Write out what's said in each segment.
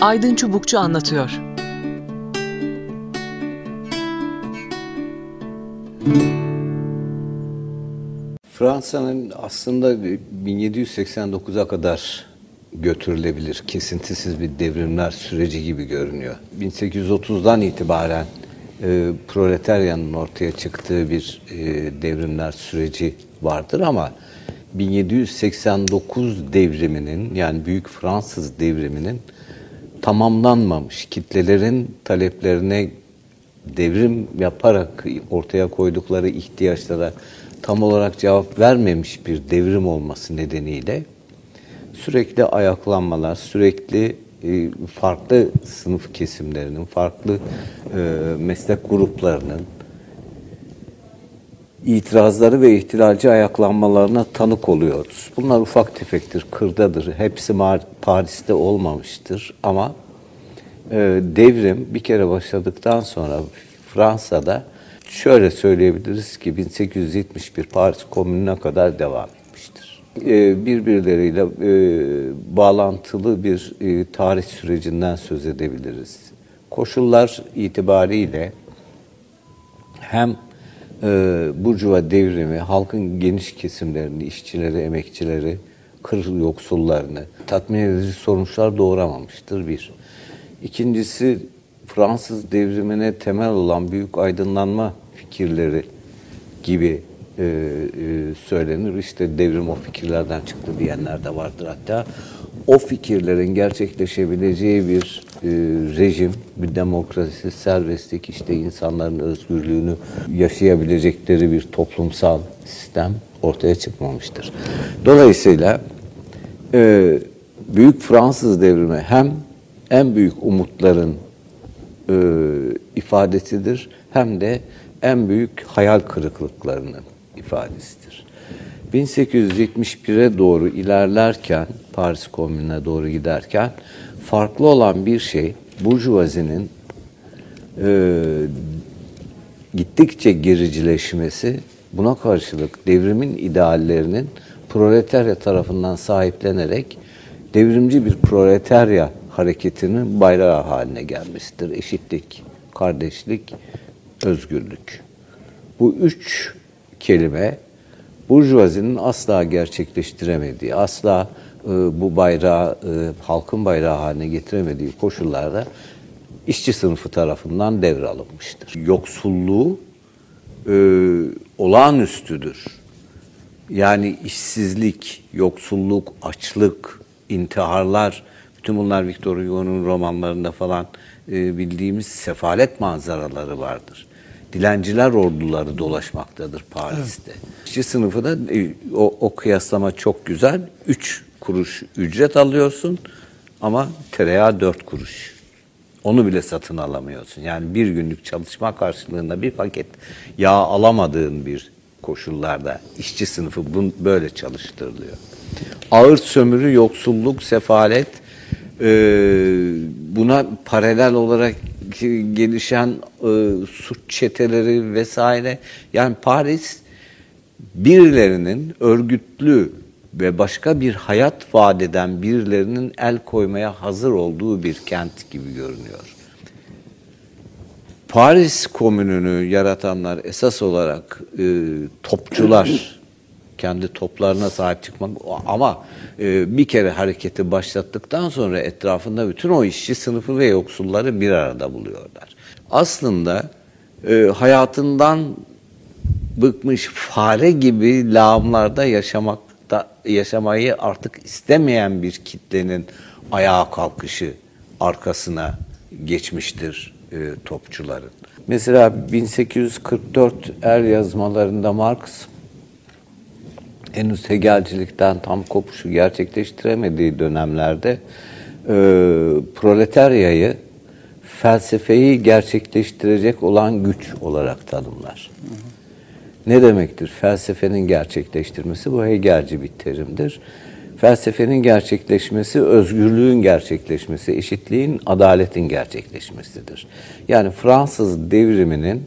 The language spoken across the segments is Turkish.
Aydın Çubukçu anlatıyor. Fransa'nın aslında 1789'a kadar götürülebilir. Kesintisiz bir devrimler süreci gibi görünüyor. 1830'dan itibaren e, proletaryanın ortaya çıktığı bir e, devrimler süreci vardır ama 1789 devriminin yani Büyük Fransız devriminin tamamlanmamış kitlelerin taleplerine devrim yaparak ortaya koydukları ihtiyaçlara tam olarak cevap vermemiş bir devrim olması nedeniyle sürekli ayaklanmalar, sürekli e, farklı sınıf kesimlerinin, farklı e, meslek gruplarının itirazları ve ihtilalci ayaklanmalarına tanık oluyoruz. Bunlar ufak tefektir, kırdadır. Hepsi Paris'te olmamıştır ama e, devrim bir kere başladıktan sonra Fransa'da şöyle söyleyebiliriz ki 1871 Paris Komünü'ne kadar devam etmiştir. E, birbirleriyle e, bağlantılı bir e, tarih sürecinden söz edebiliriz. Koşullar itibariyle hem e, Burjuva devrimi halkın geniş kesimlerini, işçileri, emekçileri, kır yoksullarını tatmin edici sonuçlar doğuramamıştır bir. İkincisi Fransız devrimine temel olan büyük aydınlanma fikirleri gibi e, e, söylenir. İşte devrim o fikirlerden çıktı diyenler de vardır hatta. O fikirlerin gerçekleşebileceği bir e, rejim, bir demokrasi, serbestlik, işte insanların özgürlüğünü yaşayabilecekleri bir toplumsal sistem ortaya çıkmamıştır. Dolayısıyla e, Büyük Fransız devrimi hem en büyük umutların e, ifadesidir hem de en büyük hayal kırıklıklarının ifadesidir. 1871'e doğru ilerlerken, Paris Komünü'ne doğru giderken farklı olan bir şey Burjuvazi'nin e, gittikçe gericileşmesi buna karşılık devrimin ideallerinin proletarya tarafından sahiplenerek devrimci bir proletarya hareketinin bayrağı haline gelmesidir. Eşitlik, kardeşlik, özgürlük. Bu üç kelime Burjuvazi'nin asla gerçekleştiremediği, asla bu bayrağı e, halkın bayrağı haline getiremediği koşullarda işçi sınıfı tarafından devralınmıştır. Yoksulluğu e, olağanüstüdür. Yani işsizlik, yoksulluk, açlık, intiharlar, bütün bunlar Victor Hugo'nun romanlarında falan e, bildiğimiz sefalet manzaraları vardır. Dilenciler orduları dolaşmaktadır Paris'te. Evet. İşçi sınıfı da e, o, o kıyaslama çok güzel. Üç kuruş ücret alıyorsun ama tereyağı dört kuruş. Onu bile satın alamıyorsun. Yani bir günlük çalışma karşılığında bir paket yağ alamadığın bir koşullarda işçi sınıfı böyle çalıştırılıyor. Ağır sömürü, yoksulluk, sefalet, e, buna paralel olarak gelişen e, suç çeteleri vesaire. Yani Paris birilerinin örgütlü ve başka bir hayat vaat eden birilerinin el koymaya hazır olduğu bir kent gibi görünüyor. Paris komününü yaratanlar esas olarak e, topçular, kendi toplarına sahip çıkmak ama e, bir kere hareketi başlattıktan sonra etrafında bütün o işçi sınıfı ve yoksulları bir arada buluyorlar. Aslında e, hayatından bıkmış fare gibi lağımlarda yaşamak da yaşamayı artık istemeyen bir kitlenin ayağa kalkışı arkasına geçmiştir e, topçuların. Mesela 1844 er yazmalarında Marx henüz Hegelcilikten tam kopuşu gerçekleştiremediği dönemlerde e, proletaryayı felsefeyi gerçekleştirecek olan güç olarak tanımlar. Hı hı. Ne demektir? Felsefenin gerçekleştirmesi bu Hegelci bir terimdir. Felsefenin gerçekleşmesi, özgürlüğün gerçekleşmesi, eşitliğin, adaletin gerçekleşmesidir. Yani Fransız devriminin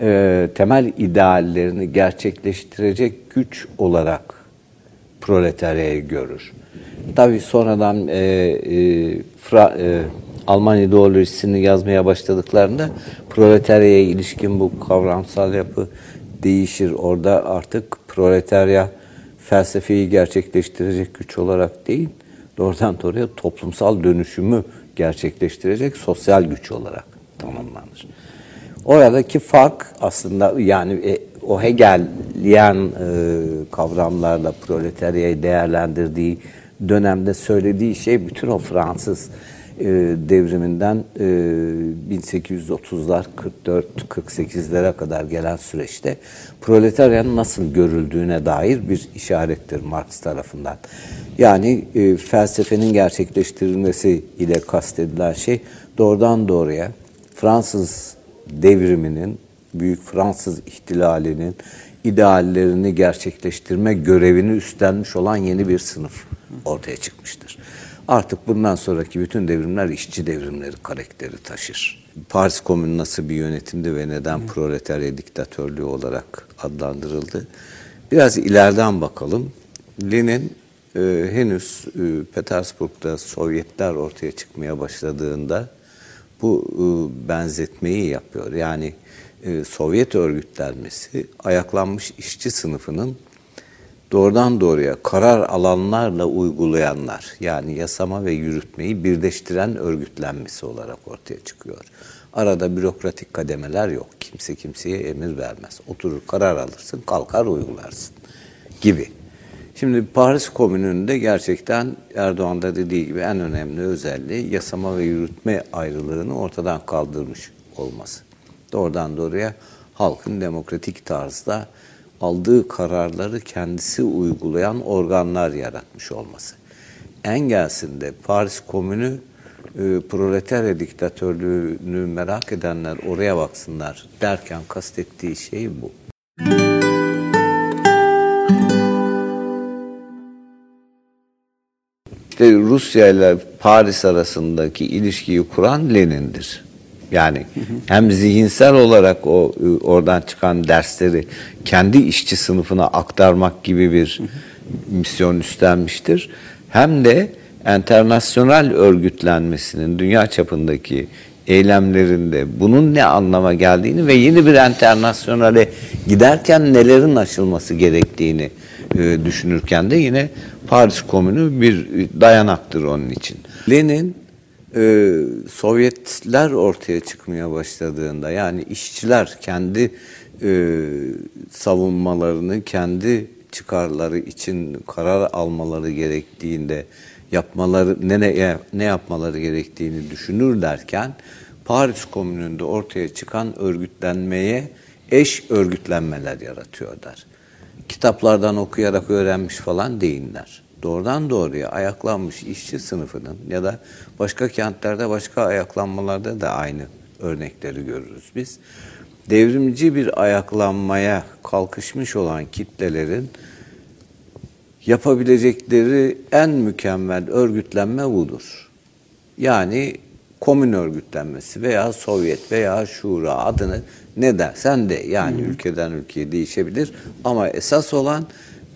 e, temel ideallerini gerçekleştirecek güç olarak proletaryayı görür. Tabii sonradan e, e, Fra, e, Alman ideolojisini yazmaya başladıklarında proletaryaya ilişkin bu kavramsal yapı değişir. Orada artık proletarya felsefeyi gerçekleştirecek güç olarak değil, doğrudan doğruya toplumsal dönüşümü gerçekleştirecek sosyal güç olarak tanımlanır. Oradaki fark aslında yani e, o Hegelian e, kavramlarla proletaryayı değerlendirdiği dönemde söylediği şey bütün o Fransız e, devriminden e, 1830'lar 44-48'lere kadar gelen süreçte proletaryanın nasıl görüldüğüne dair bir işarettir Marx tarafından. Yani e, felsefenin gerçekleştirilmesi ile kastedilen şey doğrudan doğruya Fransız devriminin, Büyük Fransız ihtilalinin ideallerini gerçekleştirme görevini üstlenmiş olan yeni bir sınıf ortaya çıkmıştır. Artık bundan sonraki bütün devrimler işçi devrimleri karakteri taşır. Paris Komünü nasıl bir yönetimdi ve neden Hı. proletarya diktatörlüğü olarak adlandırıldı? Biraz ileriden bakalım. Lenin e, henüz e, Petersburg'da Sovyetler ortaya çıkmaya başladığında bu e, benzetmeyi yapıyor. Yani e, Sovyet örgütlenmesi ayaklanmış işçi sınıfının doğrudan doğruya karar alanlarla uygulayanlar yani yasama ve yürütmeyi birleştiren örgütlenmesi olarak ortaya çıkıyor. Arada bürokratik kademeler yok. Kimse kimseye emir vermez. Oturur karar alırsın, kalkar uygularsın gibi. Şimdi Paris Komünü'nde gerçekten Erdoğan da dediği gibi en önemli özelliği yasama ve yürütme ayrılığını ortadan kaldırmış olması. Doğrudan doğruya halkın demokratik tarzda aldığı kararları kendisi uygulayan organlar yaratmış olması. Engels'in Paris Komünü e, proletarya diktatörlüğünü merak edenler oraya baksınlar derken kastettiği şey bu. İşte Rusya ile Paris arasındaki ilişkiyi kuran Lenin'dir. Yani hem zihinsel olarak o ıı, oradan çıkan dersleri kendi işçi sınıfına aktarmak gibi bir misyon üstlenmiştir. Hem de internasyonel örgütlenmesinin dünya çapındaki eylemlerinde bunun ne anlama geldiğini ve yeni bir internasyonale giderken nelerin aşılması gerektiğini e, düşünürken de yine Paris Komünü bir dayanaktır onun için. Lenin e, Sovyetler ortaya çıkmaya başladığında yani işçiler kendi e, savunmalarını kendi çıkarları için karar almaları gerektiğinde yapmaları ne ne, ne yapmaları gerektiğini düşünür derken Paris Komünü'nde ortaya çıkan örgütlenmeye eş örgütlenmeler yaratıyorlar. Kitaplardan okuyarak öğrenmiş falan değiller doğrudan doğruya ayaklanmış işçi sınıfının ya da başka kentlerde başka ayaklanmalarda da aynı örnekleri görürüz biz. Devrimci bir ayaklanmaya kalkışmış olan kitlelerin yapabilecekleri en mükemmel örgütlenme budur. Yani komün örgütlenmesi veya Sovyet veya Şura adını ne dersen de yani ülkeden ülkeye değişebilir ama esas olan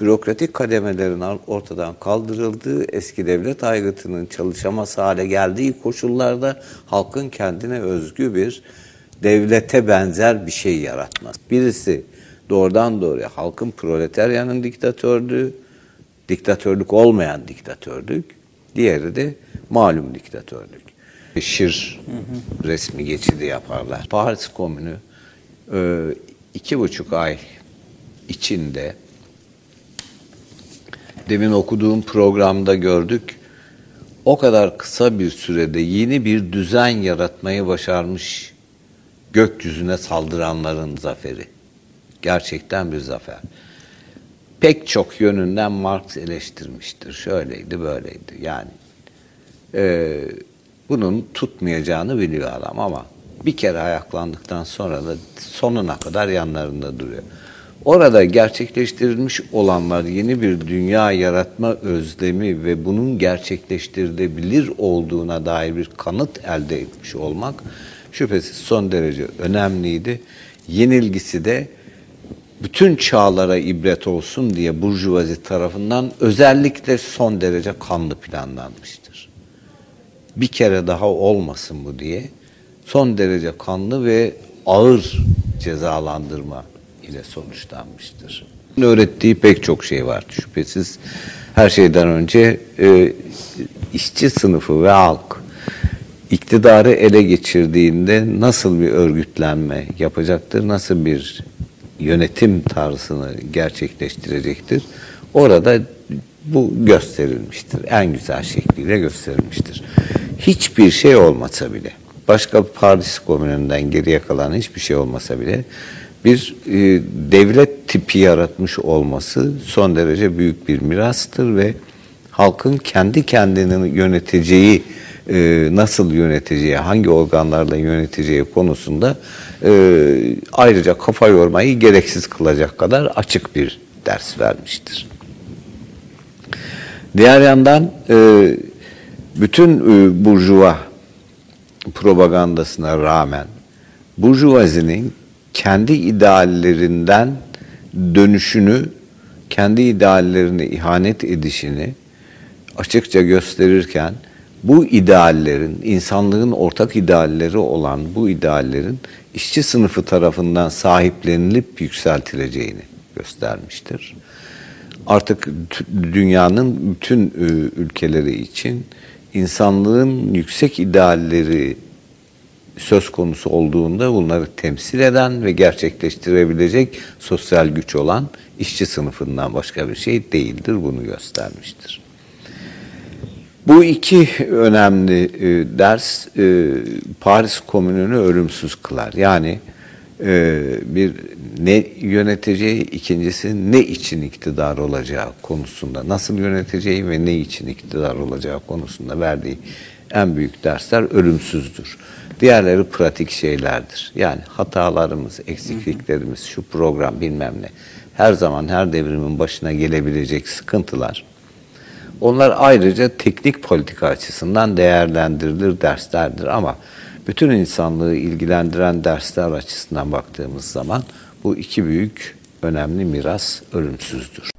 bürokratik kademelerin ortadan kaldırıldığı, eski devlet aygıtının çalışamaz hale geldiği koşullarda halkın kendine özgü bir devlete benzer bir şey yaratması. Birisi doğrudan doğruya halkın proletaryanın diktatörlüğü, diktatörlük olmayan diktatörlük, diğeri de malum diktatörlük. Şir resmi geçidi yaparlar. Paris Komünü e, iki buçuk ay içinde demin okuduğum programda gördük. O kadar kısa bir sürede yeni bir düzen yaratmayı başarmış gökyüzüne saldıranların zaferi. Gerçekten bir zafer. Pek çok yönünden Marx eleştirmiştir. Şöyleydi, böyleydi. Yani e, bunun tutmayacağını biliyor adam ama bir kere ayaklandıktan sonra da sonuna kadar yanlarında duruyor. Orada gerçekleştirilmiş olanlar yeni bir dünya yaratma özlemi ve bunun gerçekleştirilebilir olduğuna dair bir kanıt elde etmiş olmak şüphesiz son derece önemliydi. Yenilgisi de bütün çağlara ibret olsun diye Burjuvazi tarafından özellikle son derece kanlı planlanmıştır. Bir kere daha olmasın bu diye son derece kanlı ve ağır cezalandırma ile sonuçlanmıştır. Öğrettiği pek çok şey var şüphesiz. Her şeyden önce e, işçi sınıfı ve halk iktidarı ele geçirdiğinde nasıl bir örgütlenme yapacaktır, nasıl bir yönetim tarzını gerçekleştirecektir. Orada bu gösterilmiştir. En güzel şekliyle gösterilmiştir. Hiçbir şey olmasa bile, başka Paris Komünü'nden geriye kalan hiçbir şey olmasa bile bir e, devlet tipi yaratmış olması son derece büyük bir mirastır ve halkın kendi kendini yöneteceği, e, nasıl yöneteceği, hangi organlarla yöneteceği konusunda e, ayrıca kafa yormayı gereksiz kılacak kadar açık bir ders vermiştir. Diğer yandan e, bütün e, burjuva propagandasına rağmen burjuvazinin kendi ideallerinden dönüşünü, kendi ideallerine ihanet edişini açıkça gösterirken bu ideallerin, insanlığın ortak idealleri olan bu ideallerin işçi sınıfı tarafından sahiplenilip yükseltileceğini göstermiştir. Artık dünyanın bütün e, ülkeleri için insanlığın yüksek idealleri söz konusu olduğunda bunları temsil eden ve gerçekleştirebilecek sosyal güç olan işçi sınıfından başka bir şey değildir. Bunu göstermiştir. Bu iki önemli e, ders e, Paris Komünü'nü ölümsüz kılar. Yani e, bir ne yöneteceği, ikincisi ne için iktidar olacağı konusunda, nasıl yöneteceği ve ne için iktidar olacağı konusunda verdiği en büyük dersler ölümsüzdür. Diğerleri pratik şeylerdir. Yani hatalarımız, eksikliklerimiz, şu program bilmem ne. Her zaman her devrimin başına gelebilecek sıkıntılar. Onlar ayrıca teknik politika açısından değerlendirilir derslerdir ama bütün insanlığı ilgilendiren dersler açısından baktığımız zaman bu iki büyük önemli miras ölümsüzdür.